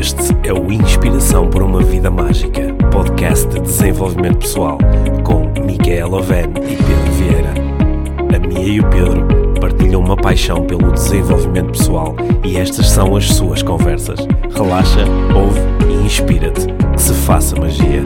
Este é o Inspiração por uma Vida Mágica, podcast de desenvolvimento pessoal, com Micaela Oven e Pedro Vieira. A Mia e o Pedro partilham uma paixão pelo desenvolvimento pessoal e estas são as suas conversas. Relaxa, ouve e inspira-te. Que se faça magia.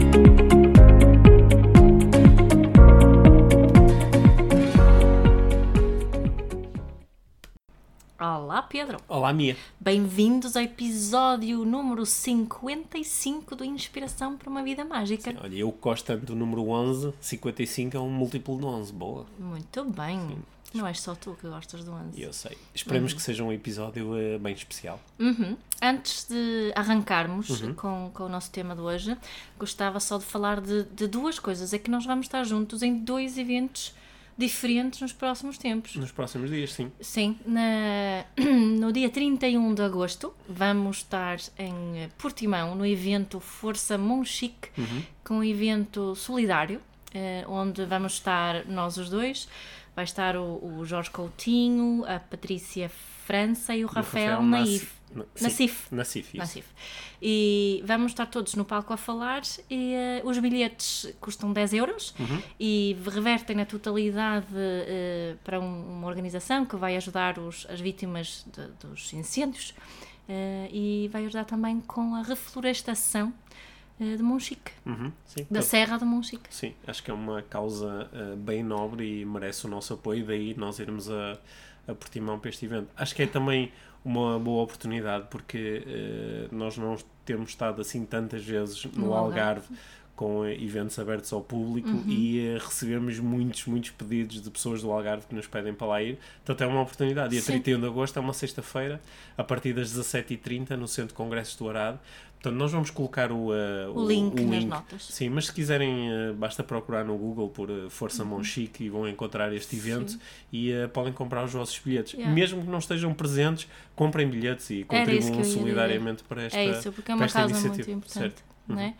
Pedro. Olá, Mia. Bem-vindos ao episódio número 55 do Inspiração para uma Vida Mágica. Olha, eu gosto tanto do número 11, 55 é um múltiplo de 11, boa. Muito bem. Não és só tu que gostas do 11. Eu sei. Esperemos que seja um episódio eh, bem especial. Uhum. Antes de arrancarmos com, com o nosso tema de hoje, gostava só de falar de, de duas coisas. É que nós vamos estar juntos em dois eventos diferentes nos próximos tempos. Nos próximos dias, sim. Sim, na- no dia 31 de agosto vamos estar em Portimão no evento Força Monchique, com um evento solidário, eh, onde vamos estar nós os dois. Vai estar o, o Jorge Coutinho, a Patrícia França e o Rafael, Naif. Na- Nassif. sim, Nassif, isso. Nassif. E vamos estar todos no palco a falar e eh, os bilhetes custam 10 euros Uhum. e revertem na totalidade eh, para um- uma organização que vai ajudar os- as vítimas de- dos incêndios eh, e vai ajudar também com a reflorestação de Monchique, Uhum, da Então, Serra de Monchique. Sim, acho que é uma causa bem nobre e merece o nosso apoio, daí nós irmos a, a Portimão para este evento. Acho que é também uma boa oportunidade porque eh, nós não temos estado assim tantas vezes no, No Algarve. Algarve. Com eventos abertos ao público Uhum. e recebemos muitos, muitos pedidos de pessoas do Algarve que nos pedem para lá ir. Portanto, é uma oportunidade. Dia Sim. 31 de agosto é uma sexta-feira, a partir das 17h30, no Centro de Congressos do Arado. Portanto, nós vamos colocar o, eh, O link nas notas. Sim, mas se quiserem, eh, basta procurar no Google por eh, Força Monchique e vão encontrar este evento Uhum. Sim. e podem comprar os vossos bilhetes. Yeah. Mesmo que não estejam presentes, comprem bilhetes e contribuam solidariamente para esta é isso, porque é uma causa muito iniciativa. importante. Certo. Não é?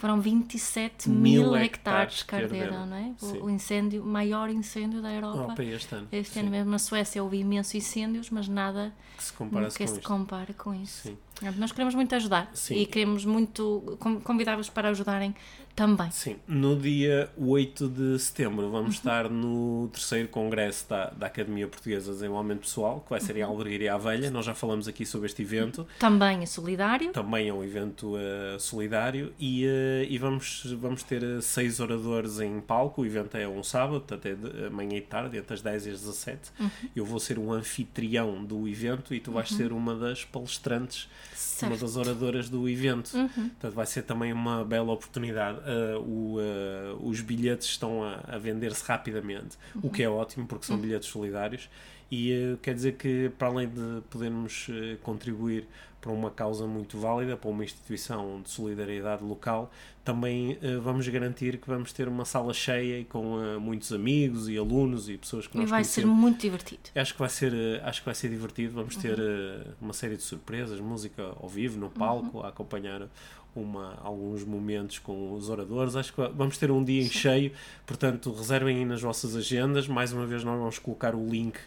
Foram 27 Mil mil hectares que arderam, não é? O, o incêndio, maior incêndio da Europa. Europa este ano. Este Sim, ano mesmo na Suécia houve imensos incêndios, mas nada que se compara-se que com com isso. Sim. Nós queremos muito ajudar Sim. e queremos muito con- convidar-vos para ajudarem também. Sim, no dia 8 de setembro Uhum. vamos estar no terceiro congresso da, da Academia Portuguesa de Desenvolvimento Pessoal, que vai ser em Uhum. Albergaria à Velha. Nós já falamos aqui sobre este evento. Também é solidário. Também é um evento eh, solidário e, eh, e vamos, vamos ter eh, seis oradores em palco. O evento é um sábado, até de, amanhã e tarde, entre as 10 e as 17. Uhum. Eu vou ser o anfitrião do evento e tu vais ser uma das palestrantes, uma Certo. das oradoras do evento. Uhum. Portanto, vai ser também uma bela oportunidade. Eh, o, eh, os bilhetes estão a, a vender-se rapidamente, o Uhum. que é ótimo porque são bilhetes solidários. E eh, quer dizer que, para além de podermos contribuir para uma causa muito válida, para uma instituição de solidariedade local, também eh, vamos garantir que vamos ter uma sala cheia e com eh, muitos amigos e alunos e pessoas que E nós vai ser conhecemos. muito divertido. Acho que vai ser, eh, acho que vai ser divertido. Vamos ter eh, uma série de surpresas, música ao vivo, no palco, a acompanhar uma, alguns momentos com os oradores. Acho que va- vamos ter um dia em cheio, portanto, reservem aí nas vossas agendas. Mais uma vez, nós vamos colocar o link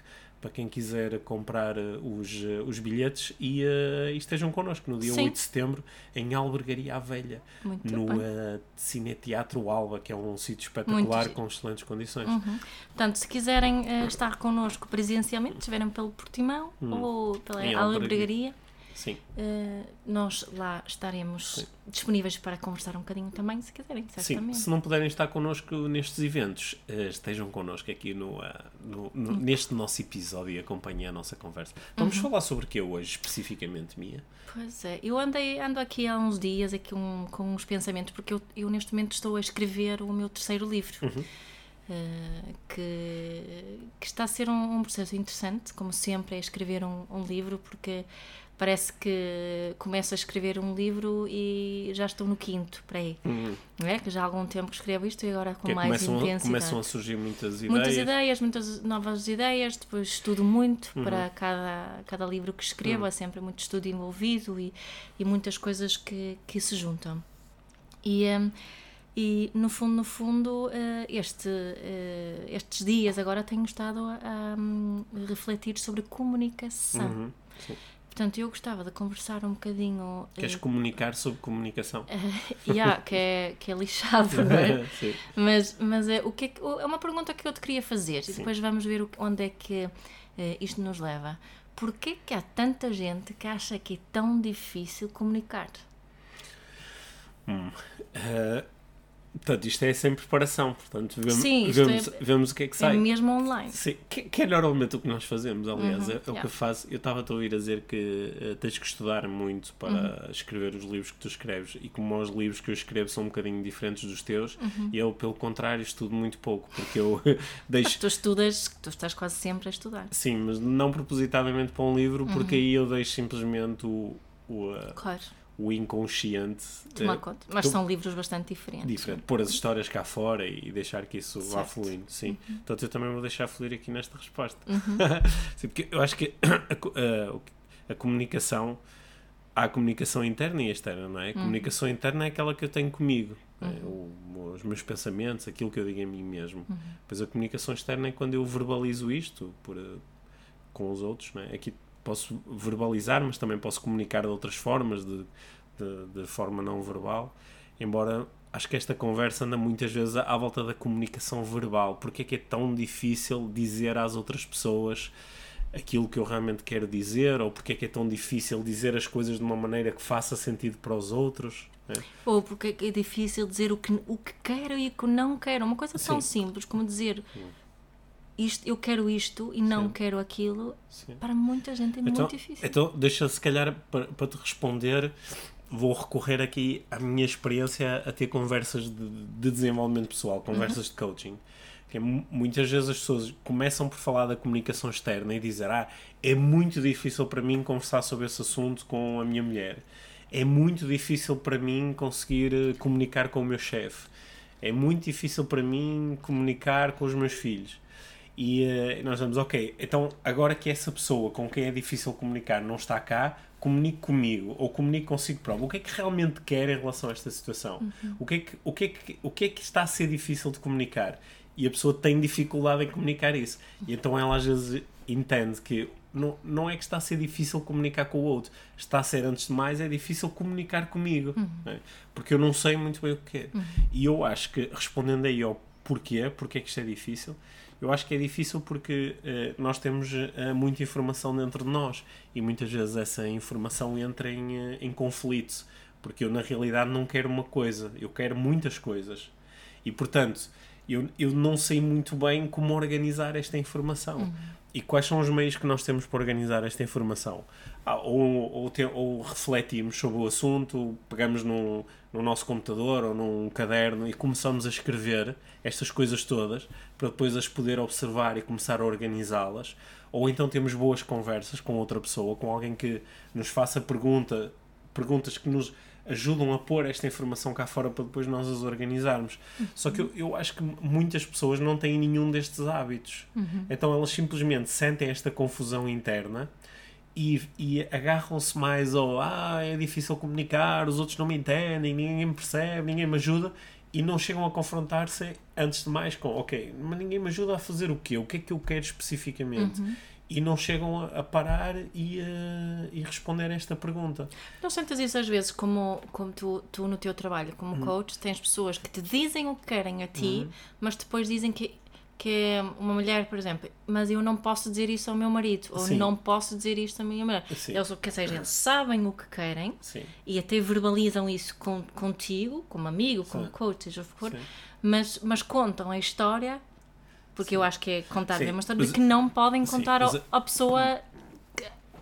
para quem quiser comprar eh, os, eh, os bilhetes e, eh, e estejam connosco no dia Sim. 8 de setembro em Albergaria à Velha, Muito no eh, Cineteatro Alba, que é um sítio espetacular com excelentes condições. Uhum. Portanto, se quiserem eh, estar connosco presencialmente, estiverem pelo Portimão ou pela Hum. Albergaria. Sim. eh, nós lá estaremos Sim. disponíveis para conversar um bocadinho também, se quiserem, Sim, certamente. se não puderem estar connosco nestes eventos, eh, estejam connosco aqui no, ah, no- no- Uhum. neste nosso episódio e acompanhem a nossa conversa. Vamos falar sobre o que hoje, especificamente, Mia? Pois é, eu andei, ando aqui há uns dias aqui um- com uns pensamentos, porque eu, eu neste momento estou a escrever o meu terceiro livro, Uhum. eh, que, que está a ser um, um processo interessante, como sempre, é escrever um, um livro, porque parece que começo a escrever um livro e já estou no quinto, para aí, não é? Que já há algum tempo que escrevo isto e agora com é, mais começam, a, intensidade. começam a surgir muitas ideias. Muitas ideias, muitas novas ideias, depois estudo muito Uhum. para cada, cada livro que escrevo, há sempre muito estudo envolvido e, e muitas coisas que, que se juntam. E, hum, e no fundo, no fundo, eh, este, eh, estes dias agora tenho estado a, a, hum, refletir sobre comunicação. Uhum, sim. Portanto, eu gostava de conversar um bocadinho. Queres uh, comunicar sobre comunicação? Uh, yeah, que, é, que é lixado, não é? Sim. Mas, mas é, o que é, é, uma pergunta que eu te queria fazer Sim. e depois vamos ver onde é que uh, isto nos leva. Porquê que há tanta gente que acha que é tão difícil comunicar? Hum. Uh, Portanto, isto é sem preparação, portanto, vemos, Sim, vemos, é, vemos o que é que sai. É mesmo online. Sim, que, que é normalmente o que nós fazemos, aliás, uhum, é, é o que eu faço. Eu estava a ouvir a dizer que uh, tens que estudar muito para uhum. escrever os livros que tu escreves e como os livros que eu escrevo são um bocadinho diferentes dos teus, uhum. eu, pelo contrário, estudo muito pouco, porque eu deixo... tu estudas, tu estás quase sempre a estudar. Sim, mas não propositadamente para um livro, porque uhum. aí eu deixo simplesmente o... o uh, claro o inconsciente. Tomar conta. Mas são livros bastante diferentes. Diferente. Pôr as histórias cá fora e deixar que isso certo. vá fluindo. Sim. Uhum. Portanto, eu também vou deixar fluir aqui nesta resposta. Uhum. sim, porque eu acho que a, a, a, comunicação. Há a comunicação interna e externa, não é? A uhum. comunicação interna é aquela que eu tenho comigo. É? O, os meus pensamentos, aquilo que eu digo a mim mesmo. Uhum. Pois a comunicação externa é quando eu verbalizo isto por, com os outros, não é? Aqui posso verbalizar, mas também posso comunicar de outras formas, de, de, de, forma não verbal. Embora acho que esta conversa anda muitas vezes à, volta da comunicação verbal. Porque é que é tão difícil dizer às outras pessoas aquilo que eu realmente quero dizer? Ou porque é que é tão difícil dizer as coisas de uma maneira que faça sentido para os outros? É? Ou porque é, é difícil dizer o que, o que quero e o que não quero. Uma coisa tão Sim. simples como dizer. Sim isto, eu quero isto e não Sim. quero aquilo, Sim. para muita gente é então, muito difícil. Então, deixa se calhar para, para te responder, vou recorrer aqui à minha experiência a ter conversas de, de desenvolvimento pessoal, conversas uhum. de coaching. Que é, muitas vezes as pessoas começam por falar da comunicação externa e dizer: Ah, é muito difícil para mim conversar sobre esse assunto com a minha mulher. É muito difícil para mim conseguir eh, comunicar com o meu chefe. É muito difícil para mim comunicar com os meus filhos e uh, nós vamos, ok, então agora que essa pessoa com quem é difícil comunicar não está cá, comunique comigo ou comunique consigo próprio. O que é que realmente quer em relação a esta situação? Uhum. O, que é que, o, que é que, o que é que está a ser difícil de comunicar? E a pessoa tem dificuldade em comunicar isso. E então ela às vezes entende que não, não é que está a ser difícil comunicar com o outro, está a ser, antes de mais, é difícil comunicar comigo. Uhum. Né? Porque eu não sei muito bem o que é. Uhum. E eu acho que, respondendo aí ao porquê, porque é que isto é difícil, eu acho que é difícil porque uh, nós temos uh, muita informação dentro de nós e muitas vezes essa informação entra em, uh, em conflito, porque eu na realidade não quero uma coisa, eu quero muitas coisas. E portanto, eu, eu não sei muito bem como organizar esta informação. Uhum. E quais são os meios que nós temos para organizar esta informação? Ah, ou, ou, te, ou, refletimos sobre o assunto, pegamos no, no nosso computador ou num caderno e começamos a escrever estas coisas todas para depois as poder observar e começar a organizá-las. Ou então temos boas conversas com outra pessoa, com alguém que nos faça pergunta, perguntas que nos ajudam a pôr esta informação cá fora para depois nós as organizarmos. Uhum. Só que eu, eu, acho que muitas pessoas não têm nenhum destes hábitos. Uhum. Então elas simplesmente sentem esta confusão interna e, e agarram-se mais ao ah, é difícil comunicar, os outros não me entendem, ninguém me percebe, ninguém me ajuda e não chegam a confrontar-se antes de mais com ok, mas ninguém me ajuda a fazer o quê? O que é que eu quero especificamente? Uhum e não chegam a, parar e, uh, e responder a esta pergunta. Não sentes isso às vezes como, como tu, tu no teu trabalho como uhum. coach tens pessoas que te dizem o que querem a ti, uhum. mas depois dizem que que é uma mulher, por exemplo, mas eu não posso dizer isso ao meu marido, ou Sim. não posso dizer isto à minha mulher. Sim. Eles, quer seja, eles sabem o que querem Sim. e até verbalizam isso com, contigo, como amigo, como coach, seja o que for, mas, mas contam a história porque sim. eu acho que é contar sim, é uma história mas, que não podem contar sim, à pessoa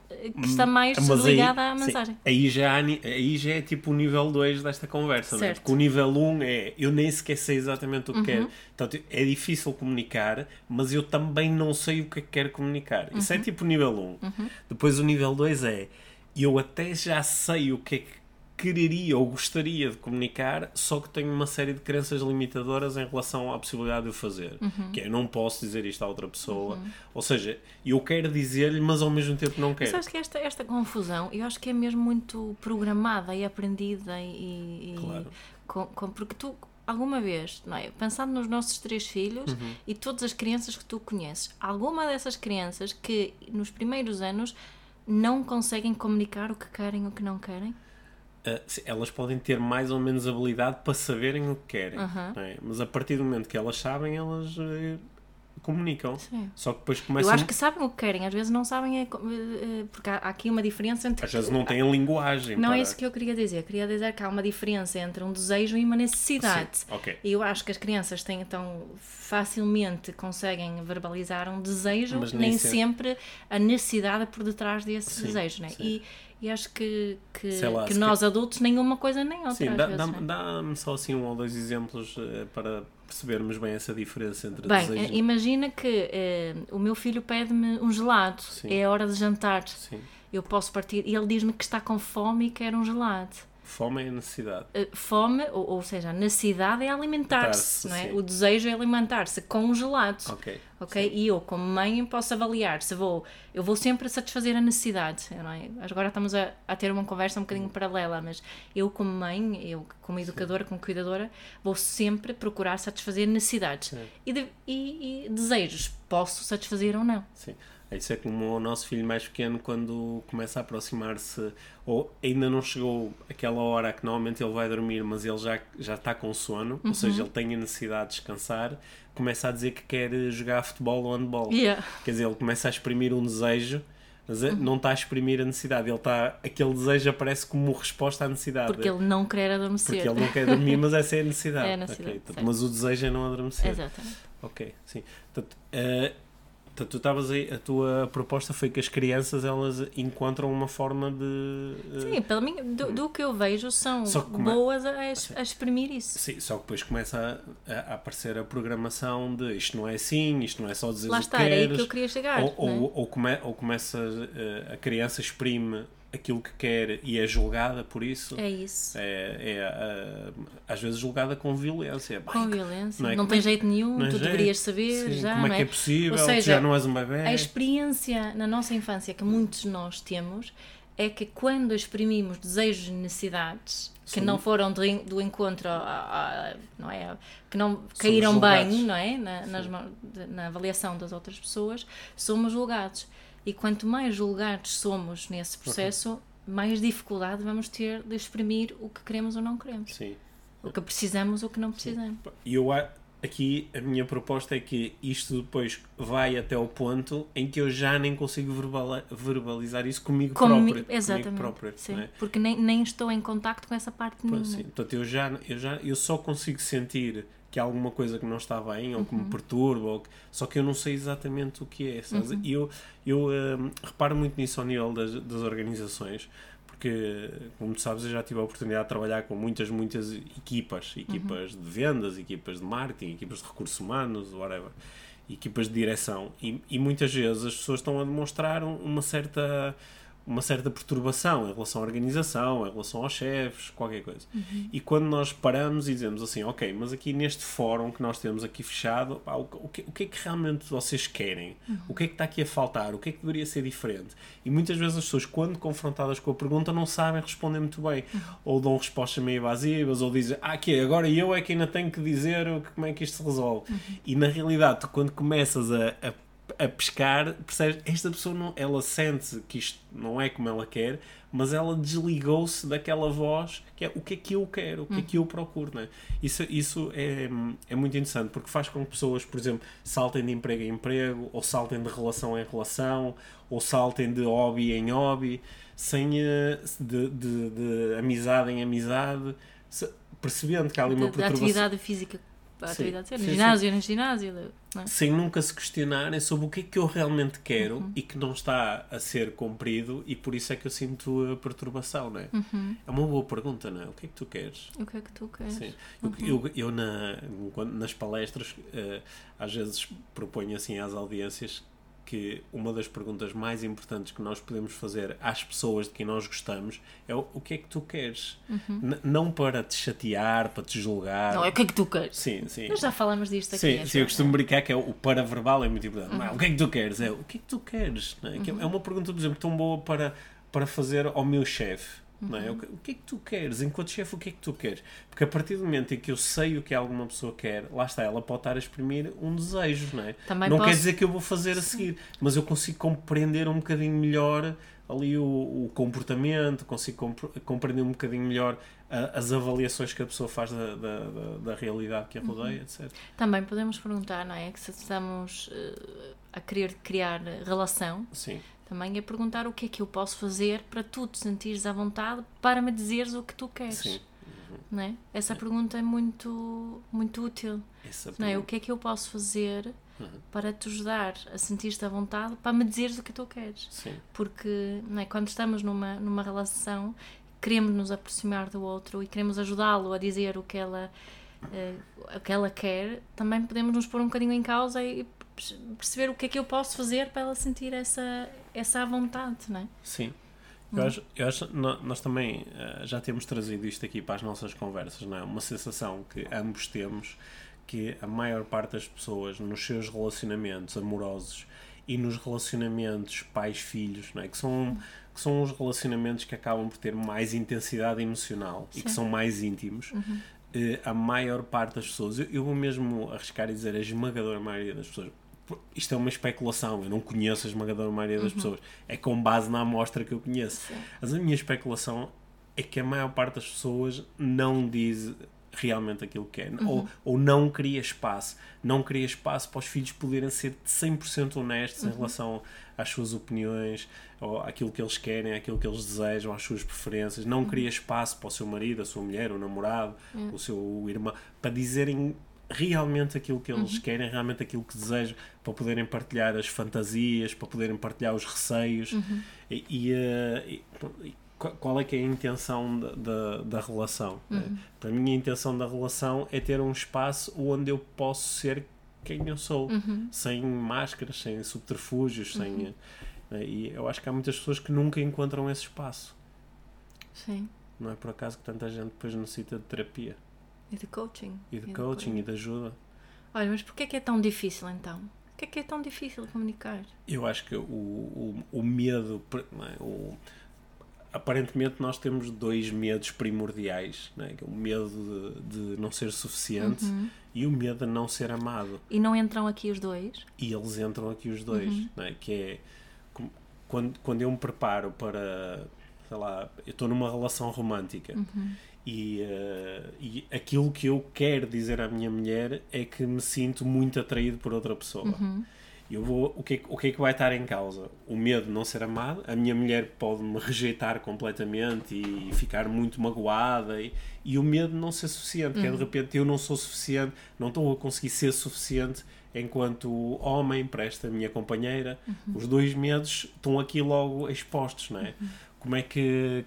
que, está mais ligada à mensagem. aí, já, aí já é tipo o nível 2 desta conversa, é? Porque o nível 1 um é eu nem sequer sei exatamente o que uhum. quero. Então é difícil comunicar, mas eu também não sei o que é que quero comunicar. Isso é uhum. tipo o nível 1. Um. Uhum. Depois o nível 2 é eu até já sei o que é que quereria ou gostaria de comunicar, só que tenho uma série de crenças limitadoras em relação à possibilidade de o fazer. Uhum. Que é, não posso dizer isto a outra pessoa. Uhum. Ou seja, eu quero dizer-lhe, mas ao mesmo tempo não quero. Mas acho que esta, esta confusão, eu acho que é mesmo muito programada e aprendida e... Claro. com, com, porque tu, alguma vez, não é? Pensando nos nossos três filhos uhum. e todas as crianças que tu conheces, alguma dessas crianças que nos primeiros anos não conseguem comunicar o que querem e o que não querem? Uh, elas podem ter mais ou menos habilidade para saberem o que querem, não é? mas a partir do momento que elas sabem, elas eh, comunicam. Sim. Só que depois Eu começam. acho que sabem o que querem, às vezes não sabem, é eh, eh, porque há aqui uma diferença entre. Às vezes não têm linguagem. Não para... é isso que eu queria dizer. Eu queria dizer que há uma diferença entre um desejo e uma necessidade. Sim, ok. E eu acho que as crianças têm então facilmente conseguem verbalizar um desejo, Mas nem nem sempre. sempre a necessidade por detrás desse Sim, desejo, né? sim. E, e acho que, que, lá, que nós adultos nenhuma coisa nem outra. Sim, às dá- dá-me né? dá-me só assim um ou dois exemplos eh, para percebermos bem essa diferença entre Bem, desejo eh, imagina que eh, o meu filho pede-me um gelado, Sim. é a hora de jantar. Sim. Eu posso partir e ele diz-me que está com fome e quer um gelado. Fome é a necessidade. Uh, fome, ou, ou seja, a necessidade é alimentar-se, não é? sim. O desejo é alimentar-se com um gelado. Ok. Ok? E eu, como mãe, posso avaliar se vou. Eu vou sempre satisfazer a necessidade. Não é? Agora estamos a, a ter uma conversa um bocadinho paralela, mas eu, como mãe, eu, como educadora, como cuidadora, vou sempre procurar satisfazer necessidades. Sim. E, de- e- e desejos, posso satisfazer ou não. Sim. Isso é como o nosso filho mais pequeno quando começa a aproximar-se ou ainda não chegou aquela hora que normalmente ele vai dormir, mas ele já, já está com sono, Uhum. ou seja, ele tem a necessidade de descansar, começa a dizer que quer jogar futebol ou handball. Yeah. Quer dizer, ele começa a exprimir um desejo, mas Uhum. é- não está a exprimir a necessidade. Ele está, aquele desejo aparece como resposta à necessidade. Porque ele não quer adormecer. Porque ele não quer dormir, mas essa é a necessidade. É a necessidade, Ok, portanto, certo. Mas o desejo é não adormecer. Exatamente. Ok, sim. Portanto, eh, portanto, tu estavas aí, a tua proposta foi que as crianças elas encontram uma forma de. eh, Sim, pelo mim, do, do que eu vejo, são é- boas a, a exprimir isso. Sim, só que depois começa a, a aparecer a programação de isto não é assim, isto não é só dizer Lá o que está, era aí queres. que eu queria chegar. ou, é? ou, ou, come, ou começa eh, a criança exprime aquilo que quer e é julgada por isso. É isso. É, é, ah, às vezes julgada com violência. Bem, Com violência. não Não, é? Como tem é- jeito nenhum, não é tu jeito. deverias saber Sim, já. como é não que é possível? Ou Tu seja, já não és um bebê. A experiência na nossa infância que muitos de nós temos é que quando exprimimos desejos e necessidades que Sim. não foram do, do encontro, a- a- não é? Que não caíram julgados. bem, não é? Na, nas na avaliação das outras pessoas, somos julgados. E quanto mais julgados somos nesse processo, mais dificuldade vamos ter de exprimir o que queremos ou não queremos. Sim. O que precisamos ou o que não precisamos. E eu aqui a minha proposta é que isto depois vai até ao ponto em que eu já nem consigo verbalizar isso comigo Comi- próprio. comigo Exatamente. próprio, sim. é? Porque nem, nem estou em contacto com essa parte minha. sim. Portanto, eu já, eu já eu só consigo sentir que há alguma coisa que não está bem ou que Uhum. me perturba, ou que- só que eu não sei exatamente o que é. sabes? Uhum. E eu, eu hum, reparo muito nisso ao nível das, das organizações, porque, como tu sabes, eu já tive a oportunidade de trabalhar com muitas, muitas equipas equipas de vendas, equipas de marketing, equipas de recursos humanos, whatever, equipas de direção. E, e muitas vezes as pessoas estão a demonstrar um- uma certa uma certa perturbação em relação à organização, em relação aos chefes, qualquer coisa. E quando nós paramos e dizemos assim, ok, mas aqui neste fórum que nós temos aqui fechado, pá, o, que, o que é que realmente vocês querem? O que é que está aqui a faltar? O que é que deveria ser diferente? E muitas vezes as pessoas, quando confrontadas com a pergunta, não sabem responder muito bem. Ou dão respostas meio evasivas, ou dizem, ah, que agora eu é que ainda tenho que dizer como é que isto se resolve. E na realidade, tu, quando começas a, a a pescar, percebes? Esta pessoa não, ela sente que isto não é como ela quer, mas ela desligou-se daquela voz que é o que é que eu quero, o que é que eu procuro. Né? Isso, isso é, é muito interessante porque faz com que pessoas, por exemplo, saltem de emprego em emprego, ou saltem de relação em relação, ou saltem de hobby em hobby, sem eh, de, de, de amizade em amizade, percebendo que há ali uma Da, da perturbação atividade física. A Sim, atividade no sim, sim. ginásio, no ginásio. É? sem nunca se questionarem sobre o que é que eu realmente quero Uhum. e que não está a ser cumprido e por isso é que eu sinto a perturbação, não é? Uhum. É uma boa pergunta, não é? O que é que tu queres? O que é que tu queres? Sim. Eu, eu, eu na, nas palestras eh, às vezes proponho assim às audiências que uma das perguntas mais importantes que nós podemos fazer às pessoas de quem nós gostamos é o, o que é que tu queres? N- não para te chatear, para te julgar. Não, é o que é que tu queres? Sim, sim. Nós já falamos disto aqui. Sim, acho sim, eu costumo brincar que é o paraverbal é muito importante. Não é, o que é que tu queres? É o que é que tu queres? é? É- É uma pergunta, por exemplo, tão boa para, para fazer ao meu chefe. Não é? o, que, o que é que tu queres? Enquanto chefe, o que é que tu queres? Porque a partir do momento em que eu sei o que alguma pessoa quer, lá está, ela pode estar a exprimir um desejo, não é? Também não quer posso- dizer que eu vou fazer a seguir, mas eu consigo compreender um bocadinho melhor ali o, o comportamento, consigo compreender um bocadinho melhor a, as avaliações que a pessoa faz da, da, da, da realidade que a rodeia, uhum. etc. Também podemos perguntar, não é? Que se estamos uh, a querer criar relação, Sim. Também é perguntar o que é que eu posso fazer para tu te sentires à vontade para me dizeres o que tu queres. Sim. Uhum. Não é? Essa pergunta é muito, muito útil. Não é? O que é que eu posso fazer uhum. para te ajudar a sentir-te à vontade para me dizeres o que tu queres? Sim. Porque não é? quando estamos numa, numa relação queremos nos aproximar do outro e queremos ajudá-lo a dizer o que ela uh, o que ela quer, também podemos nos pôr um bocadinho em causa e perceber o que é que eu posso fazer para ela sentir essa essa vontade, não é? Sim. Eu acho, eu acho nós também uh, já temos trazido isto aqui para as nossas conversas, não é? Uma sensação que ambos temos que a maior parte das pessoas nos seus relacionamentos amorosos e nos relacionamentos pais-filhos, não é? Que são que são os relacionamentos que acabam por ter mais intensidade emocional Sim. e que são mais íntimos. Uhum. Uh, a maior parte das pessoas, eu, eu vou mesmo arriscar e dizer a esmagadora maioria das pessoas, isto é uma especulação, eu não conheço a esmagadora maioria das uhum. pessoas, é com base na amostra que eu conheço. Sim. Mas a minha especulação é que a maior parte das pessoas não diz realmente aquilo que quer, uhum. ou, ou não cria espaço, não cria espaço para os filhos poderem ser 100% honestos uhum. em relação às suas opiniões, ou àquilo que eles querem, àquilo que eles desejam, às suas preferências, não uhum. cria espaço para o seu marido, a sua mulher, o namorado, uhum. o seu irmão, para dizerem realmente aquilo que eles uhum. querem, realmente aquilo que desejam, para poderem partilhar as fantasias, para poderem partilhar os receios uhum. e, e, uh, e, qual é que é a intenção da, da, da relação. Né? Uhum. Para mim a intenção da relação é ter um espaço onde eu posso ser quem eu sou, uhum. sem máscaras, sem subterfúgios, sem... Né? E eu acho que há muitas pessoas que nunca encontram esse espaço. Sim. Não é por acaso que tanta gente depois necessita de terapia. E de coaching. E de e coaching e de ajuda. Olha, mas porquê é que é tão difícil então? Porquê é que é tão difícil comunicar? Eu acho que o, o, o medo, é? o, aparentemente nós temos dois medos primordiais, né? o medo de, de não ser suficiente uhum. e o medo de não ser amado. E não entram aqui os dois? E eles entram aqui os dois, uhum. né? que é quando, quando eu me preparo para, sei lá, eu estou numa relação romântica uhum. e, uh, e aquilo que eu quero dizer à minha mulher é que me sinto muito atraído por outra pessoa. Uhum eu vou, o que, é, o que é que vai estar em causa? O medo de não ser amado, a minha mulher pode me rejeitar completamente e ficar muito magoada, e, e o medo de não ser suficiente, uhum. que é de uhum. repente eu não sou suficiente, não estou a conseguir ser suficiente enquanto homem para esta minha companheira. Uhum. Os dois medos estão aqui logo expostos, não é? Uhum. Como é que.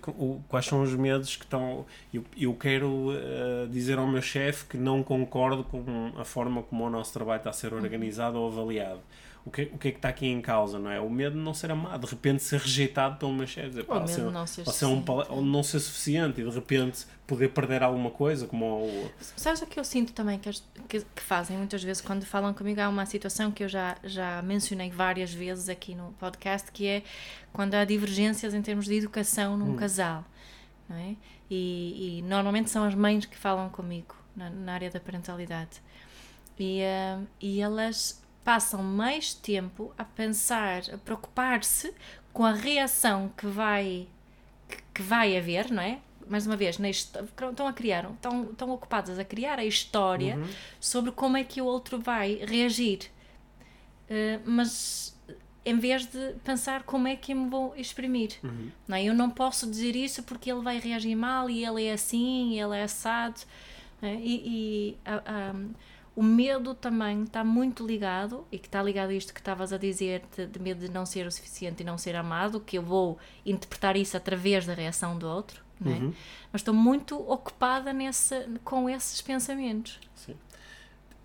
Quais são os medos que estão. Eu, eu quero uh, dizer ao meu chefe que não concordo com a forma como o nosso trabalho está a ser uhum. organizado ou avaliado o que, o que é que está aqui em causa, não é? O medo de não ser amado, de repente ser rejeitado pelo meu chefe, dizer, o medo de não ser, ser um, ou não ser suficiente e de repente poder perder alguma coisa, como o... Sabes o que eu sinto também que, que, que, fazem muitas vezes quando falam comigo? Há uma situação que eu já, já mencionei várias vezes aqui no podcast, que é quando há divergências em termos de educação num hum. casal, não é? E, e, normalmente são as mães que falam comigo na, na área da parentalidade. E, uh, e elas passam mais tempo a pensar, a preocupar-se com a reação que vai que vai haver, não é? Mais uma vez, estão a criar, estão, estão ocupadas a criar a história uhum. sobre como é que o outro vai reagir. Uh, mas em vez de pensar como é que eu me vou exprimir. Uhum. Não é? Eu não posso dizer isso porque ele vai reagir mal e ele é assim, e ele é assado. É? E, e o medo também está muito ligado, e que está ligado a isto que estavas a dizer, de, de, medo de não ser o suficiente e não ser amado, que eu vou interpretar isso através da reação do outro, é? uhum. mas estou muito ocupada nessa, com esses pensamentos. Sim.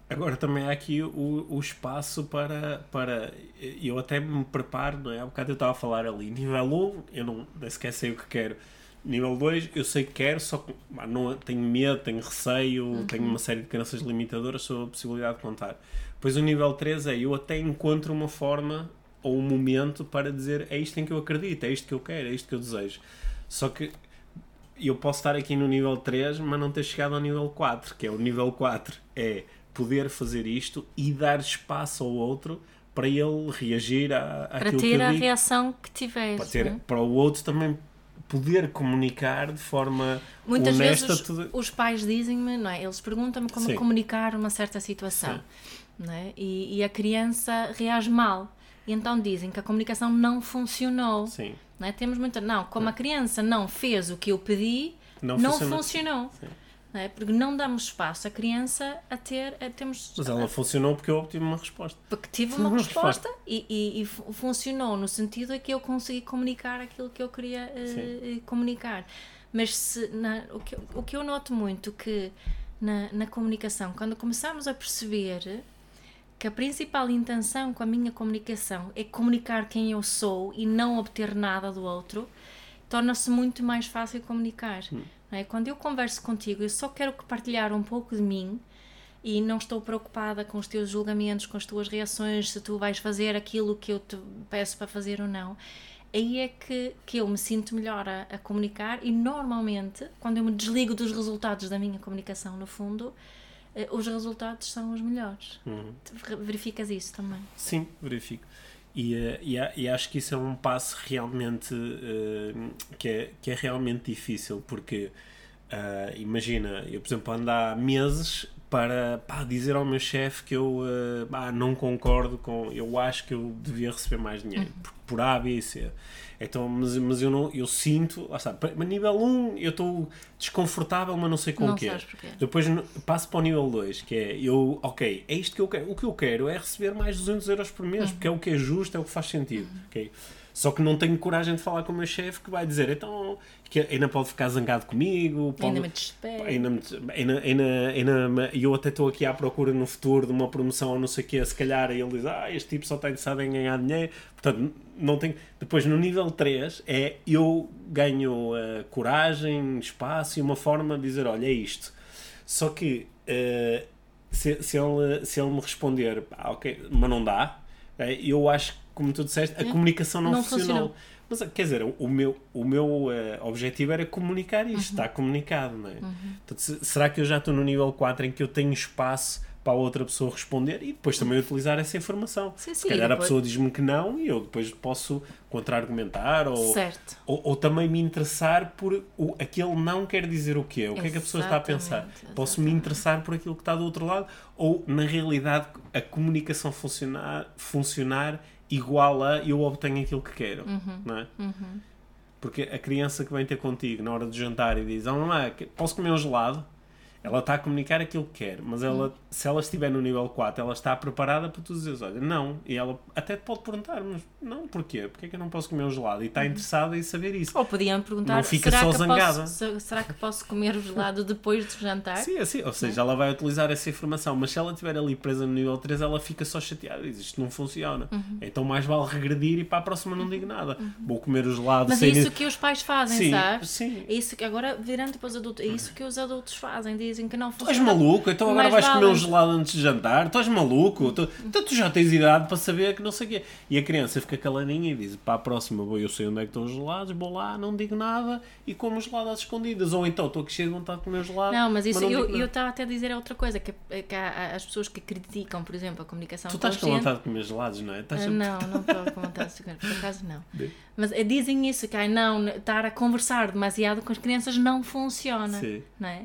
Agora também há aqui o, o espaço para, para. Eu até me preparo, não é? Há bocado eu estava a falar ali, nível 1, eu não nem sequer sei o que quero Nível 2, eu sei que quero, só que não, tenho medo, tenho receio, uhum. tenho uma série de crenças limitadoras sobre a possibilidade de contar. Depois o nível 3 é eu até encontro uma forma ou um momento para dizer é isto em que eu acredito, é isto que eu quero, é isto que eu desejo. Só que eu posso estar aqui no nível 3, mas não ter chegado ao nível 4, que é o nível 4 é poder fazer isto e dar espaço ao outro para ele reagir à, Para àquilo ter a digo. reação que tiveres. para, ter, é? para o outro também poder comunicar de forma Muitas honesta vezes tudo- os pais dizem-me, não é? Eles perguntam-me como Sim. comunicar uma certa situação, não é? E, e a criança reage mal. E então dizem que a comunicação não funcionou. Sim. Não é? Temos muita. Não, como a criança não fez o que eu pedi, Não não, funcionou. funcionou. Não é? Porque não damos espaço à criança a ter. A, temos, Mas ela funcionou porque eu obtive uma resposta. porque tive uma uma resposta e, e- e fu- funcionou no sentido de que eu consegui comunicar aquilo que eu queria eh, comunicar. Mas se, na- o, que, eu- o que eu noto muito que na, na comunicação, quando começamos a perceber que a principal intenção com a minha comunicação é comunicar quem eu sou e não obter nada do outro, torna-se muito mais fácil comunicar. não é? Quando eu converso contigo, eu só quero que partilhar um pouco de mim e não estou preocupada com os teus julgamentos, com as tuas reações, se tu vais fazer aquilo que eu te peço para fazer ou não. Aí é que, que eu me sinto melhor a, a comunicar e normalmente, quando eu me desligo dos resultados da minha comunicação, no fundo, eh, os resultados são os melhores. Uhum. Verificas isso também. Sim, verifico. E, eh, e, e acho que isso é um passo realmente eh, que, é, que é realmente difícil, porque ah, imagina, eu por exemplo ando há meses para pá, dizer ao meu chefe que eu eh, pá, não concordo com, eu acho que eu devia receber mais dinheiro, por, por A, B e C. Então, mas, mas eu não, eu sinto, lá está, para- nível 1 eu estou desconfortável, mas não sei com o quê. Depois passo para o nível 2, que é eu, ok, é isto que eu quero. O que eu quero é receber mais 200 euros por mês, porque é o que é justo, é o que faz sentido. ok? Só que não tenho coragem de falar com o meu chefe que vai dizer, então, que ainda pode ficar zangado comigo, pode, Ainda me desespero. Ainda, me- ainda, e eu até estou aqui à procura no futuro de uma promoção ou não sei o quê, se calhar aí ele diz, ah, este tipo só está interessado em ganhar dinheiro, portanto, não tenho... Depois, no nível 3, é eu ganho eh, coragem, espaço e uma forma de dizer, olha, é isto. Só que, eh, se, se, ele, se ele me responder, ah, ok, mas não dá, eh, eu acho que, como tu disseste, a comunicação não, Não funcionou. funcionou. Mas, quer dizer, o meu, o meu eh, objetivo era comunicar isto, Uhum. está comunicado, não é? Portanto, se- será que eu já estou no nível 4 em que eu tenho espaço para a outra pessoa responder e depois também utilizar essa informação? Sim, Se sim, calhar a depois- pessoa diz-me que não e eu depois posso contra-argumentar ou, ou, ou também me interessar por o, aquele não quer dizer o quê? O que é que a pessoa está a pensar? Exatamente, Posso me interessar por aquilo que está do outro lado ou, na realidade, a comunicação funcionar, funcionar igual a eu obtenho aquilo que quero, Uhum. não é? Porque a criança que vem ter contigo na hora do jantar e diz: Oh, mamãe, posso comer um gelado? Ela está a comunicar aquilo que quer, mas ela, se ela estiver no nível 4, ela está preparada para tu dizeres: Olha, não. E ela até te pode perguntar: Mas não, porquê? Porquê é que eu não posso comer um gelado? E está interessada em saber isso. Ou podiam perguntar, Não fica será, só que zangada. Posso, se- será que posso comer o gelado depois do jantar? Sim, assim, ou seja, ela vai utilizar essa informação, mas se ela estiver ali presa no nível 3, ela fica só chateada e diz: Isto não funciona. Uhum. Então, mais vale regredir e para a próxima não digo nada. Vou comer o gelado Mas é sem. isso que os pais fazem, Sim, sabes? sim. É isso que agora, virando para os adultos, é isso que os adultos fazem, dizem que não Tu és funciona. maluco? Então agora vais comer um gelado antes de jantar? Tu és maluco? Tu, então tu já tens idade para saber que não sei o quê. E a criança fica caladinha e diz: para a próxima vou, eu sei onde é que estão os gelados, vou lá, não digo nada e como os gelados às escondidas. Ou então estou aqui cheio de vontade de comer gelado. Não, mas isso não eu estava até a dizer outra coisa, que, que há, as pessoas que criticam, por exemplo, a comunicação Tu estás com vontade de comer gelados, não é? Estás Ah, Não, não estou com vontade de comer, por acaso não. De- Mas eh, dizem isso, que ai, não, estar a conversar demasiado com as crianças não funciona, Sim. não é?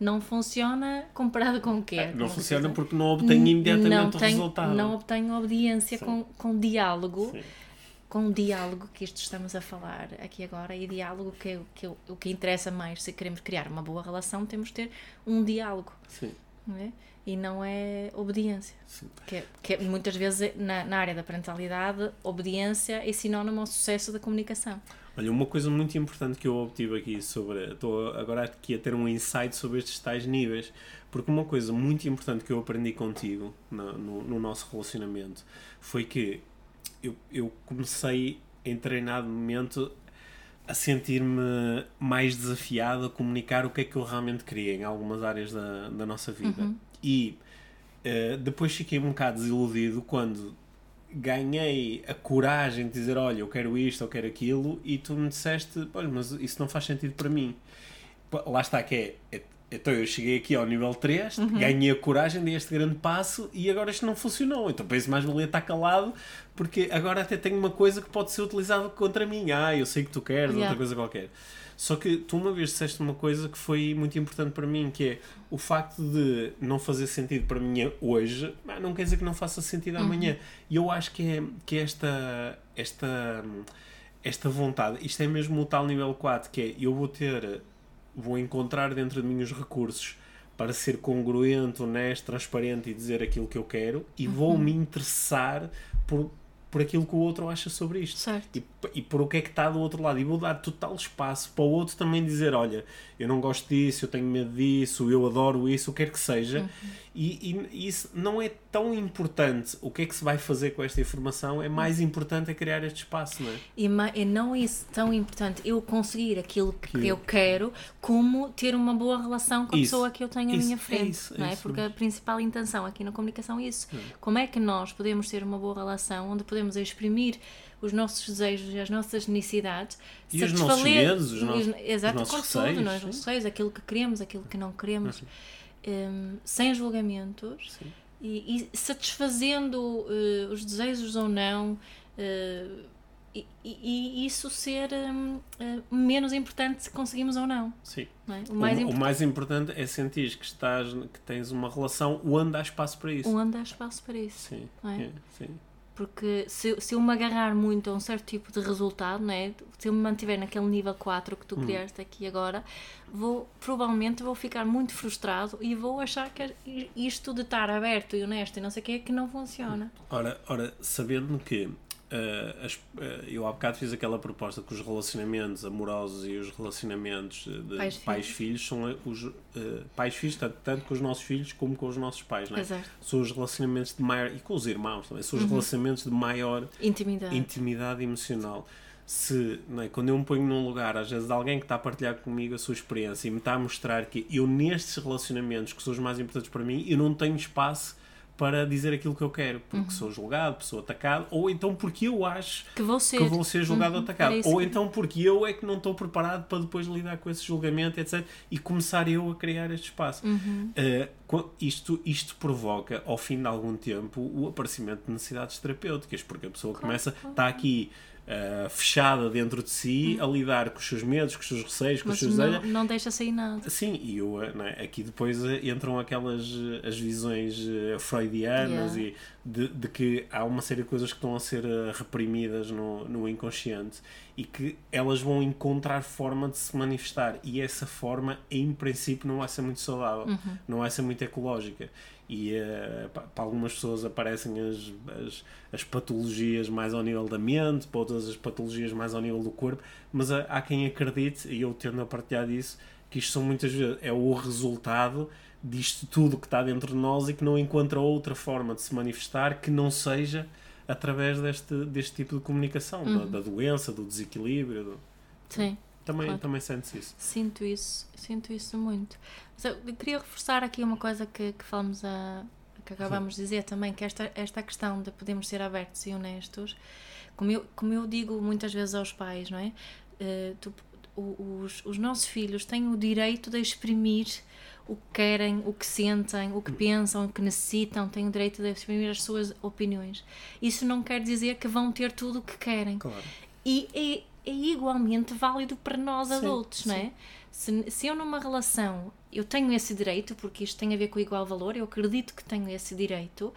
Não funciona comparado com o quê? Não Com funciona porque não obtém imediatamente não o tem- resultado. Não obtenho obediência Sim. com, com diálogo, Sim. com o diálogo que isto estamos a falar aqui agora, e diálogo que, é o- que é o- o que interessa mais, se queremos criar uma boa relação, temos de ter um diálogo, Sim, não é? E não é obediência. sim. Que, é- que é muitas vezes na, na área da parentalidade, obediência é sinónimo ao sucesso da comunicação. Olha, uma coisa muito importante que eu obtive aqui sobre. Estou agora aqui a ter um insight sobre estes tais níveis, porque uma coisa muito importante que eu aprendi contigo no, no, no nosso relacionamento foi que eu, eu comecei em treinado momento a sentir-me mais desafiado a comunicar o que é que eu realmente queria em algumas áreas da, da nossa vida. E eh, depois fiquei um bocado desiludido quando ganhei a coragem de dizer olha, eu quero isto, eu quero aquilo e tu me disseste, olha, mas isso não faz sentido para mim. Lá está que é, é- então eu cheguei aqui ao nível 3, uhum. ganhei a coragem, dei este grande passo e agora isto não funcionou. Então penso mais valia estar calado, porque agora até tenho uma coisa que pode ser utilizada contra mim. Ah, eu sei que tu queres, yeah. outra coisa qualquer. Só que tu uma vez disseste uma coisa que foi muito importante para mim, que é o facto de não fazer sentido para mim hoje, não quer dizer que não faça sentido uhum. amanhã. E eu acho que é, que é esta, esta, esta vontade, isto é mesmo o tal nível 4, que é eu vou ter vou encontrar dentro de mim os recursos para ser congruente, honesto, transparente e dizer aquilo que eu quero e uhum. vou me interessar por, por aquilo que o outro acha sobre isto. Certo. E, e por o que é que está do outro lado. E vou dar total espaço para o outro também dizer: olha, eu não gosto disso, eu tenho medo disso, eu adoro isso, o que quer que seja. Uhum. E, e, isso não é tão importante o que é que se vai fazer com esta informação, é mais importante é criar este espaço, não é? E, não é tão importante eu conseguir aquilo que, que, eu quero, como ter uma boa relação com a isso. pessoa que eu tenho à minha frente. É isso, não é? é Porque a principal intenção aqui na comunicação é isso. Hum. Como é que nós podemos ter uma boa relação onde podemos exprimir os nossos desejos e as nossas necessidades e os nossos medos, os, nossos, exato, os nossos com receios, tudo, nós receios, aquilo que queremos, aquilo que não queremos, um, sem julgamentos e, e, satisfazendo uh, os desejos ou não. Uh, e, e, isso ser um, uh, eh, menos importante se conseguimos ou não. Sim. não é? o, mais o, o, mais importante é sentir que estás, que tens uma relação onde há espaço para isso. Onde há espaço para isso. Sim. É? É, sim. Porque se, se eu me agarrar muito a um certo tipo de resultado, não é? se eu me mantiver naquele nível 4 que tu hum. criaste aqui agora, vou provavelmente vou ficar muito frustrado e vou achar que isto de estar aberto e honesto e não sei o que é que não funciona. Ora, ora sabendo que Uh, as, uh, eu há bocado fiz aquela proposta que os relacionamentos amorosos e os relacionamentos de pais-filhos são os uh, pais-filhos, tanto, tanto, com os nossos filhos como com os nossos pais, não é? São os relacionamentos de maior, e com os irmãos também, são os uhum. relacionamentos de maior intimidade, intimidade emocional. Se, é? quando eu me ponho num lugar, às vezes, de alguém que está a partilhar comigo a sua experiência e me está a mostrar que eu, nestes relacionamentos que são os mais importantes para mim, eu não tenho espaço para dizer aquilo que eu quero, porque uhum. sou julgado, sou atacado, ou então porque eu acho que vou ser, que vou ser julgado ou uhum. atacado, ou então porque eu é que não estou preparado para depois lidar com esse julgamento, etc. E começar eu a criar este espaço. Uhum. Uh, isto, isto provoca, ao fim de algum tempo, o aparecimento de necessidades terapêuticas, porque a pessoa começa, está aqui uh, fechada dentro de si hum. a lidar com os seus medos, com os seus receios, com Mas os seus não, não deixa sair nada. Sim, e eu, é? aqui depois eh, entram aquelas eh, as visões freudianas yeah. e de, de, que há uma série de coisas que estão a ser reprimidas no, no inconsciente e que elas vão encontrar forma de se manifestar e essa forma em princípio não vai ser muito saudável, uhum. não vai ser muito ecológica e uh, para algumas pessoas aparecem as, as, as, patologias mais ao nível da mente, para outras as patologias mais ao nível do corpo, mas há, há quem acredite, e eu tendo a partilhar disso, que isto são muitas vezes é o resultado disto tudo que está dentro de nós e que não encontra outra forma de se manifestar que não seja através deste, deste tipo de comunicação, uhum. da, da, doença, do desequilíbrio. Do... Sim. Também, claro. também sentes isso? Sinto isso, sinto isso muito. Mas eu queria reforçar aqui uma coisa que, que falamos a, que acabamos de dizer também, que esta, esta questão de podermos ser abertos e honestos, como eu, como eu digo muitas vezes aos pais, não é? Uh, tu, os, os nossos filhos têm o direito de exprimir o que querem, o que sentem, o que pensam, o que necessitam, têm o direito de exprimir as suas opiniões. Isso não quer dizer que vão ter tudo o que querem. Claro. E é, é igualmente válido para nós adultos, sim, não é? Se, se eu numa relação eu tenho esse direito, porque isto tem a ver com igual valor, eu acredito que tenho esse direito,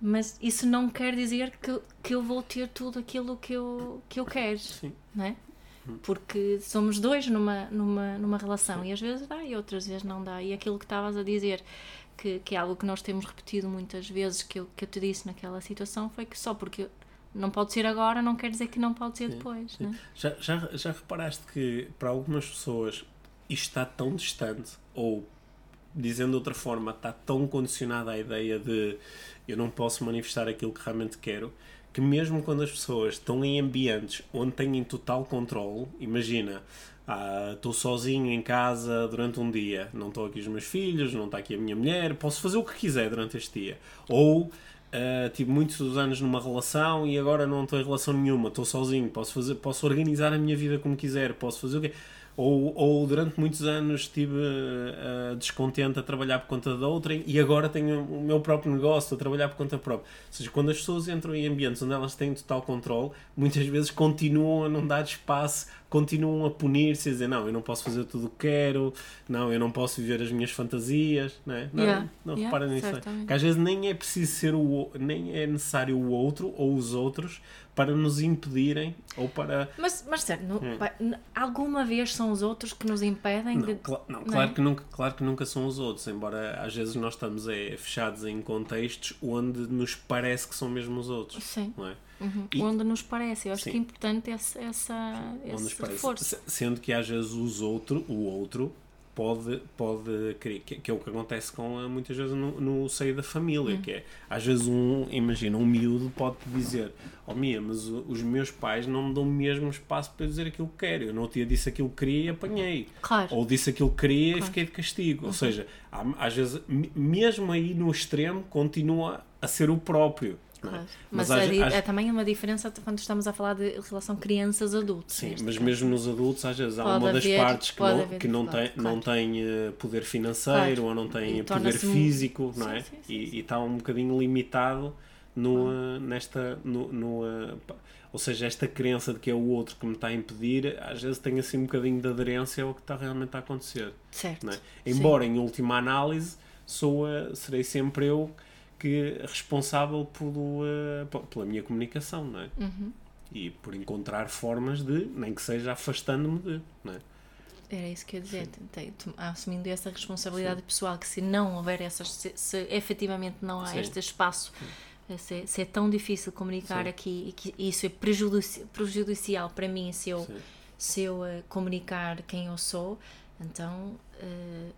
mas isso não quer dizer que, que eu vou ter tudo aquilo que eu, que eu quero, Sim. não é? Hum. Porque somos dois numa, numa, numa relação Sim. e às vezes dá e outras vezes não dá. E aquilo que estavas a dizer, que, que é algo que nós temos repetido muitas vezes, que eu, que eu te disse naquela situação, foi que só porque não pode ser agora não quer dizer que não pode ser sim, depois. Sim. Né? Já, já, já reparaste que para algumas pessoas isto está tão distante, ou dizendo de outra forma, está tão condicionado à ideia de eu não posso manifestar aquilo que realmente quero, que mesmo quando as pessoas estão em ambientes onde têm total controle, imagina, ah, estou sozinho em casa durante um dia, não estou aqui os meus filhos, não está aqui a minha mulher, posso fazer o que quiser durante este dia. Ou Uh, tive muitos anos numa relação e agora não estou em relação nenhuma, estou sozinho, posso, fazer, posso organizar a minha vida como quiser, posso fazer o quê? Ou, ou durante muitos anos estive uh, descontente a trabalhar por conta de outrem e agora tenho o meu próprio negócio a trabalhar por conta própria. Ou seja, quando as pessoas entram em ambientes onde elas têm total controle, muitas vezes continuam a não dar espaço, continuam a punir-se a dizer não, eu não posso fazer tudo o que quero, não, eu não posso viver as minhas fantasias, não é? Não, Yeah, não yeah, reparem nisso. é? certamente. Que às vezes nem é preciso ser o nem é necessário o outro ou os outros para nos impedirem ou para Mas, mas sério, no- Hum. alguma vez são os outros que nos impedem Não, de. cla- não, não claro, é? que nunca, claro que nunca são os outros, embora às vezes nós estamos é, fechados em contextos onde nos parece que são mesmo os outros. Sim. Não é? Uhum. E- Onde nos parece. Eu acho Sim. que é importante esse, essa, esse reforço. Se- Sendo que às vezes os outro, o outro pode, pode querer, que, que é o que acontece com eh, muitas vezes no, no seio da família, Hum. que é às vezes um, imagina, um miúdo pode dizer, oh Mia, mas o- os meus pais não me dão mesmo espaço para eu dizer aquilo que quero. Eu não tinha disse aquilo que queria e apanhei. Claro. Ou disse aquilo que queria e Claro. fiquei de castigo. Uhum. Ou seja, há- às vezes, me- mesmo aí no extremo, continua a ser o próprio. É? Claro. Mas, é, di- às- é também uma diferença quando estamos a falar de relação crianças-adultos. Sim, mas caso. mesmo nos adultos, às vezes, há Pode uma das haver- partes que não, haver que não tem, dificuldade, não claro. tem eh, poder financeiro Claro. ou não tem E poder um- físico, não Sim, é? sim, sim, e, está um bocadinho limitado no, eh, nesta. No, no, eh, ou seja, esta crença de que é o outro que me está a impedir, às vezes tem assim um bocadinho de aderência ao que está realmente a acontecer. Certo. não é? Embora, em última análise, sou, serei sempre eu que responsável pelo, p- pela minha comunicação, não é? Uhum. E por encontrar formas de, nem que seja afastando-me de, não é? Era isso que eu ia dizer. Assumindo essa responsabilidade pessoal, que se não houver essas, se, se efetivamente não há Sim. este espaço, eh, se, se é tão difícil comunicar Sim. aqui e que isso é prejudici- prejudicial para mim se eu, Sim. se eu eh, comunicar quem eu sou, então eh,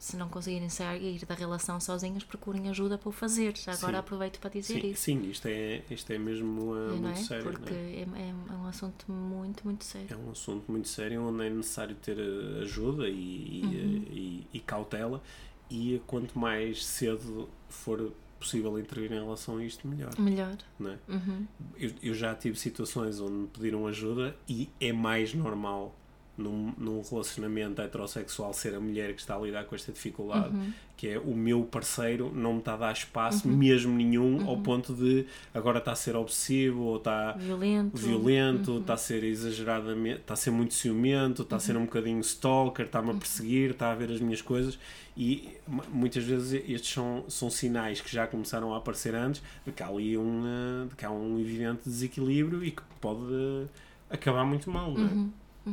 se não conseguirem sair da relação sozinhas, procurem ajuda para o fazer. Já agora Sim. aproveito para dizer Sim, isso. sim, isto é, isto é mesmo uh, não muito é? sério. Porque é? é, é- é um assunto muito, muito sério. É um assunto muito sério onde é necessário ter uh, ajuda e, e, Uhum. uh, e- e cautela e quanto mais cedo for possível intervir em relação a isto, melhor. Melhor. Não é? Uhum. eu, eu já tive situações onde me pediram ajuda e é mais normal num, num relacionamento heterossexual ser a mulher que está a lidar com esta dificuldade, Uhum. que é o meu parceiro não me está a dar espaço mesmo nenhum ao ponto de agora está a ser obsessivo ou está Violento. violento, Uhum. está a ser exageradamente, está a ser muito ciumento, está a ser um bocadinho stalker, está-me a perseguir, está a ver as minhas coisas e mu- muitas vezes estes são, são sinais que já começaram a aparecer antes de que há ali um, eh, de que há um evidente desequilíbrio e que pode acabar muito mal, não é?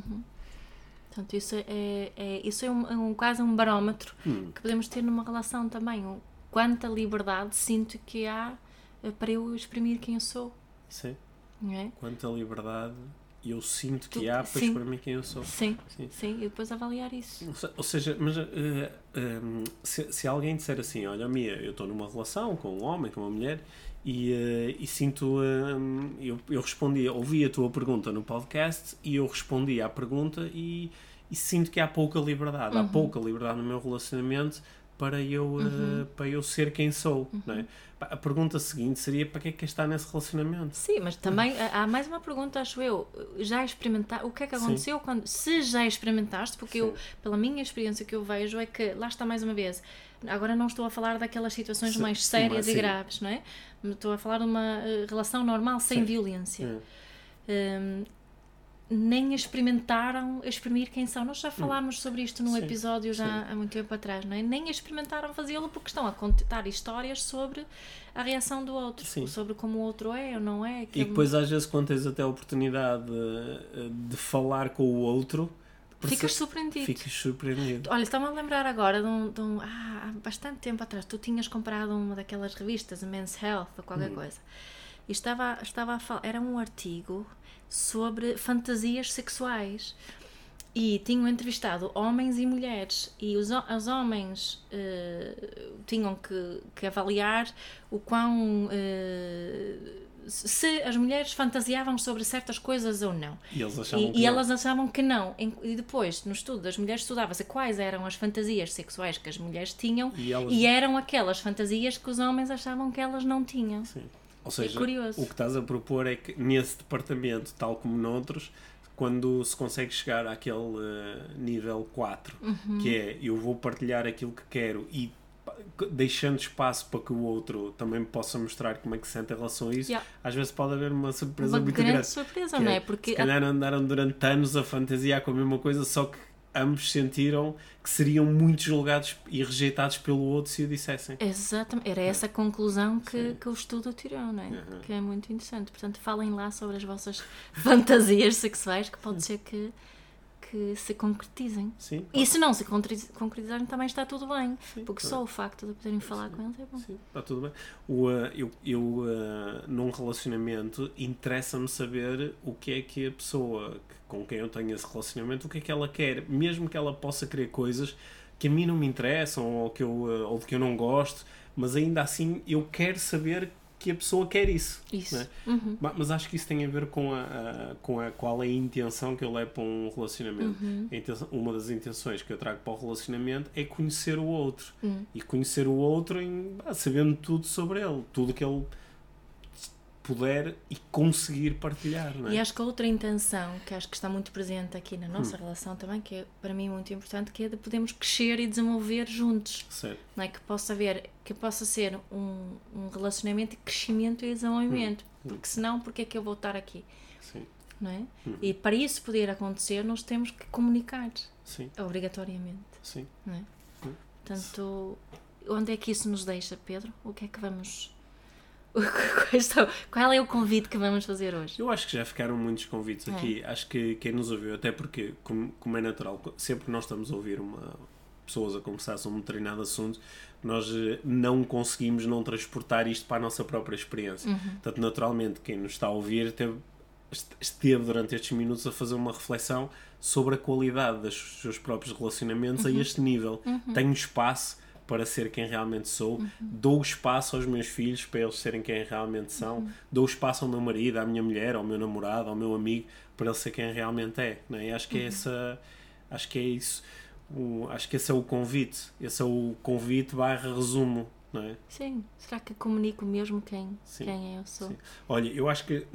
Portanto, isso é, é- isso é, um, é um- quase um barómetro Hum. que podemos ter numa relação também. Um, quanta liberdade sinto que há eh, para eu exprimir quem eu sou. Sim. É? Quanta liberdade eu sinto que Tu- há para sim. exprimir quem eu sou. Sim, Sim. sim, e depois avaliar isso. Ou se- Ou seja, mas eh, eh, se, se alguém disser assim, olha Mia, eu estou numa relação com um homem, com uma mulher e, eh, e sinto, eh, eu, eu respondi, ouvi a tua pergunta no podcast e eu respondi à pergunta e, e sinto que há pouca liberdade, há pouca liberdade no meu relacionamento para eu, eh, para eu ser quem sou, não é? A pergunta seguinte seria para que é que estar nesse relacionamento? Sim, mas também há há mais uma pergunta, acho eu. Já experimentar o que é que Sim. aconteceu quando. Se já experimentaste, porque eu, Sim. pela minha experiência que eu vejo, é que lá está mais uma vez. Agora não estou a falar daquelas situações Sim, mais sim, sérias e sim. graves, não é? Estou a falar de uma eh, relação normal, sem Sim. violência. É. Hum, nem experimentaram exprimir quem são. Nós já falámos sobre isto num Sim, episódio já há muito tempo atrás, não é? Nem experimentaram fazê-lo porque estão a contar histórias sobre a reação do outro, Sim. sobre como o outro é ou não é. E aquele- depois às vezes quando tens até a oportunidade de, de falar com o outro, ficas surpreendido. ficas surpreendido. Olha, estava a lembrar agora de um, de um- ah, há bastante tempo atrás, tu tinhas comprado uma daquelas revistas, Men's Health ou Hum. qualquer coisa, e estava, estava a falar, era um artigo sobre fantasias sexuais. E tinham entrevistado homens e mulheres, e os, os homens eh, tinham que, que avaliar o quão. eh, se as mulheres fantasiavam sobre certas coisas ou não. E E, e não. elas achavam que não. E depois, no estudo das mulheres, estudava-se quais eram as fantasias sexuais que as mulheres tinham E elas- e eram aquelas fantasias que os homens achavam que elas não tinham. Sim. Ou seja, curioso. o que estás a propor é que nesse departamento, tal como noutros, quando se consegue chegar àquele uh, nível 4, Uhum. que é eu vou partilhar aquilo que quero e deixando espaço para que o outro também possa mostrar como é que se sente em relação a isso, Yeah. às vezes pode haver uma surpresa Uma muito grande grande. surpresa, não é? Porque se calhar andaram durante anos a fantasiar com a mesma coisa, só que ambos sentiram que seriam muito julgados e rejeitados pelo outro se o dissessem. Exatamente, era essa a conclusão que, Sim. que o estudo tirou, não é? Uhum. Que é muito interessante. Portanto, falem lá sobre as vossas fantasias sexuais, que pode ser que, que se concretizem. Sim, E se não se concreti- concretizarem, também está tudo bem. Sim, Porque tá só o facto de poderem falar com eles é bom. Sim, está tudo bem. O, uh, eu, eu uh, num relacionamento, interessa-me saber o que é que a pessoa com quem eu tenho esse relacionamento, o que é que ela quer, mesmo que ela possa querer coisas que a mim não me interessam ou, que eu, uh, ou de que eu não gosto, mas ainda assim eu quero saber que a pessoa quer isso. Isso. não é? Uhum. Ma- Mas acho que isso tem a ver com a, a- com a qual é a intenção que eu levo para um relacionamento. Uhum. Intenção- uma das intenções que eu trago para o relacionamento é conhecer o outro. Uhum. E conhecer o outro em, sabendo tudo sobre ele. Tudo que ele puder e conseguir partilhar. É? E acho que a outra intenção, que acho que está muito presente aqui na nossa relação também, que é para mim muito importante, que é de podermos crescer e desenvolver juntos. Certo. não é? que possa haver que possa ser um, um relacionamento de crescimento e desenvolvimento porque senão porque é que eu vou estar aqui Sim. não é e para isso poder acontecer nós temos que comunicar Sim. obrigatoriamente Sim. não é Hum. portanto onde é que isso nos deixa Pedro o que é que vamos Qual é o convite que vamos fazer hoje Eu acho que já ficaram muitos convites É. aqui. Acho que quem nos ouviu, até porque, como, como é natural, sempre que nós estamos a ouvir uma, pessoas a conversar sobre um determinado assunto, nós eh, não conseguimos não transportar isto para a nossa própria experiência. Uhum. Portanto, naturalmente, quem nos está a ouvir teve, est- esteve durante estes minutos a fazer uma reflexão sobre a qualidade dos seus próprios relacionamentos Uhum. a este nível. Tenho espaço para ser quem realmente sou, dou espaço aos meus filhos para eles serem quem realmente são, dou espaço ao meu marido, à minha mulher, ao meu namorado, ao meu amigo, para ele ser quem realmente é. Não é? E acho que é essa, acho que é isso. O- acho que esse é o convite. Esse é o convite barra resumo, não é? sim será que comunico mesmo quem Sim. quem eu sou Sim. Olha, eu acho que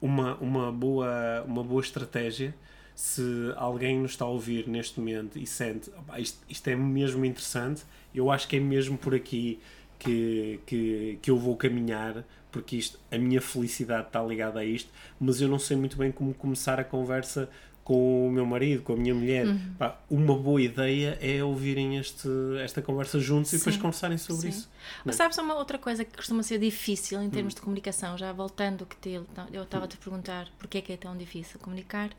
uma, uma, boa, uma boa estratégia, se alguém nos está a ouvir neste momento e sente "Opá, isto, isto é mesmo interessante, eu acho que é mesmo por aqui que, que, que eu vou caminhar, porque isto, a minha felicidade está ligada a isto, mas eu não sei muito bem como começar a conversa com o meu marido, com a minha mulher. Pá, uma boa ideia é ouvirem este, esta conversa juntos e depois Sim. conversarem sobre Sim. isso. Mas sabes uma outra coisa que costuma ser difícil em termos de comunicação, já voltando que te, eu estava a te perguntar porque é que é tão difícil comunicar,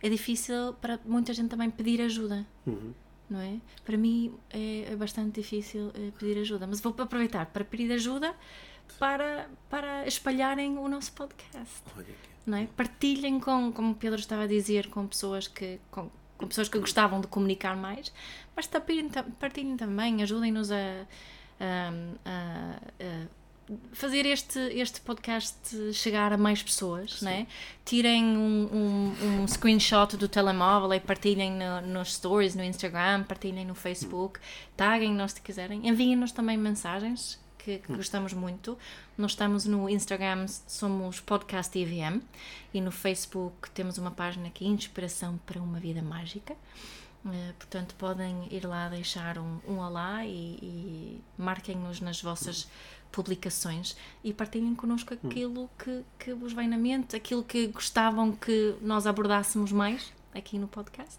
é difícil para muita gente também pedir ajuda, Uhum. não é? Para mim é, é bastante difícil eh, pedir ajuda, mas vou aproveitar para pedir ajuda para, para espalharem o nosso podcast Olha aqui. Não é? Partilhem com, como o Pedro estava a dizer, com pessoas que com, com pessoas que gostavam de comunicar mais, mas partilhem, partilhem também, ajudem-nos a, a- a- a fazer este, este podcast chegar a mais pessoas, é? Tirem um, um, um screenshot do telemóvel e partilhem no, nos stories, no Instagram, partilhem no Facebook, taguem-nos se quiserem, enviem-nos também mensagens que, que gostamos muito. Nós estamos no Instagram, somos Podcast IVM e no Facebook temos uma página que é Inspiração para uma Vida Mágica. Eh, portanto, podem ir lá deixar um, um olá e, e marquem-nos nas vossas publicações e partilhem connosco aquilo que, que vos vem na mente, aquilo que gostavam que nós abordássemos mais aqui no podcast.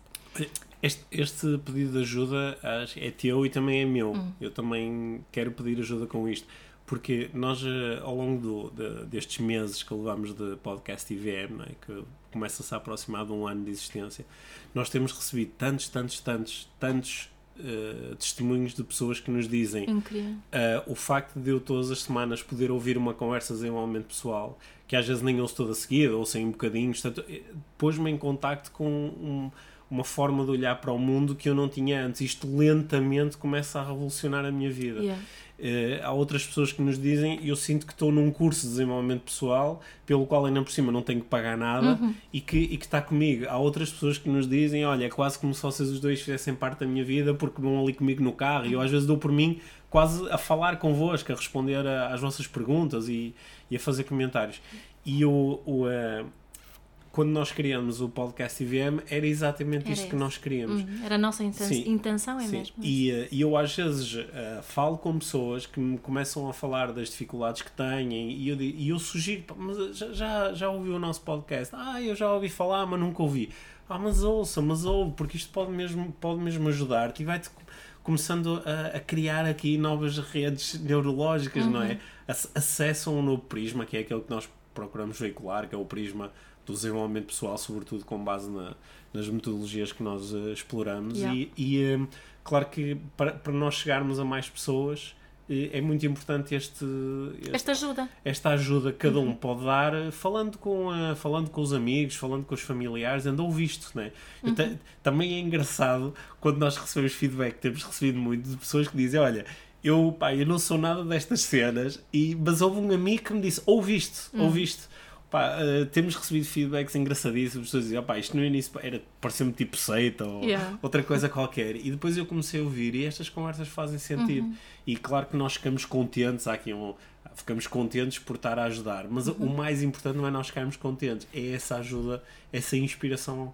Este, este pedido de ajuda é teu e também é meu. Eu também quero pedir ajuda com isto. Porque nós, eh, ao longo do, de- destes meses que levamos de podcast IVM, é? que começa-se a aproximar de um ano de existência, nós temos recebido tantos, tantos, tantos, tantos eh, testemunhos de pessoas que nos dizem. Uh, o facto de eu todas as semanas poder ouvir uma conversa de desenvolvimento pessoal, que às vezes nem ouço toda seguida, ou sem um bocadinho, portanto, pôs-me em contacto com um- uma forma de olhar para o mundo que eu não tinha antes. Isto lentamente começa a revolucionar a minha vida. Yeah. Eh, há outras pessoas que nos dizem eu sinto que estou num curso de desenvolvimento pessoal pelo qual ainda por cima não tenho que pagar nada e, que, e que está comigo. Há outras pessoas que nos dizem olha, é quase como se vocês os dois fizessem parte da minha vida porque vão ali comigo no carro e eu às vezes dou por mim quase a falar convosco, a responder a- às vossas perguntas e, e a fazer comentários. E eu, o, eh, quando nós criamos o podcast IVM, era exatamente Era isto que esse. nós queríamos. Uhum, Era a nossa inten- Sim. intenção, é Sim, mesmo. E, eh, e eu às vezes eh, falo com pessoas que me começam a falar das dificuldades que têm e eu, e eu sugiro, "Pá, mas já, já, já ouviu o nosso podcast? Ah, eu já ouvi falar, mas nunca ouvi. Ah, mas ouça, mas ouve, porque isto pode mesmo, pode mesmo ajudar-te e vai-te co- começando a, a criar aqui novas redes neurológicas, não é? Ac- Acesso a um novo prisma, que é aquele que nós procuramos veicular, que é o prisma do desenvolvimento pessoal, sobretudo com base na- nas metodologias que nós eh, exploramos. Yeah. E, e, eh, claro que para, para nós chegarmos a mais pessoas eh, é muito importante este, este- Esta ajuda. esta ajuda que cada Uhum. um pode dar falando com, a- falando com os amigos, falando com os familiares, andou visto, né? Eu te- Uhum. também é engraçado quando nós recebemos feedback, temos recebido muito de pessoas que dizem, olha, eu, pá, eu não sou nada destas cenas, e, mas houve um amigo que me disse, ouviste, Uhum. ouviste. Pá, eh, temos recebido feedbacks engraçadíssimos, pessoas dizem, opá, isto no início era, parecia-me tipo seita ou Yeah. outra coisa qualquer. E depois eu comecei a ouvir e estas conversas fazem sentido. Uhum. E claro que nós ficamos contentes, há aqui um, ficamos contentes por estar a ajudar, mas Uhum. o mais importante não é nós ficarmos contentes, é essa ajuda, essa inspiração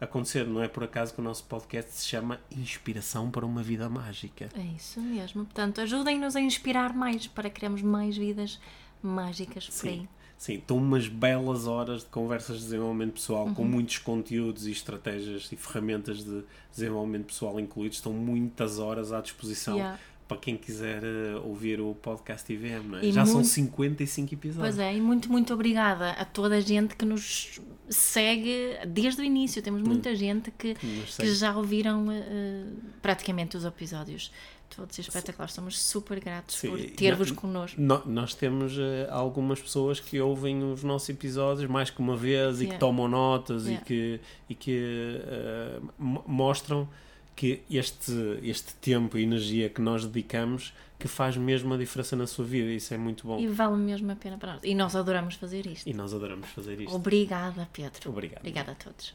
acontecer. Não é por acaso que o nosso podcast se chama Inspiração para uma Vida Mágica. É isso mesmo. Portanto, ajudem-nos a inspirar mais para criarmos mais vidas mágicas por aí. Sim. Estão umas belas horas de conversas de desenvolvimento pessoal Uhum. com muitos conteúdos e estratégias e ferramentas de desenvolvimento pessoal incluídos. Estão muitas horas à disposição Yeah. para quem quiser eh, ouvir o podcast IVM. não é? E Já são muito- 55 episódios. Pois é, e muito, muito obrigada a toda a gente que nos segue desde o início. Temos muita gente que, que já ouviram eh, praticamente os episódios. Todos espetaculares. Somos super gratos Sim, por ter-vos connosco. No- nós temos eh, algumas pessoas que ouvem os nossos episódios mais que uma vez e que Yeah. tomam notas Yeah. e que, e que mo- mostram que este, este tempo e energia que nós dedicamos que faz mesmo a diferença na sua vida. Isso é muito bom. E vale mesmo a pena para nós. E nós adoramos fazer isto. E nós adoramos fazer isto. Obrigada, Pedro. Obrigado. Obrigada a todos.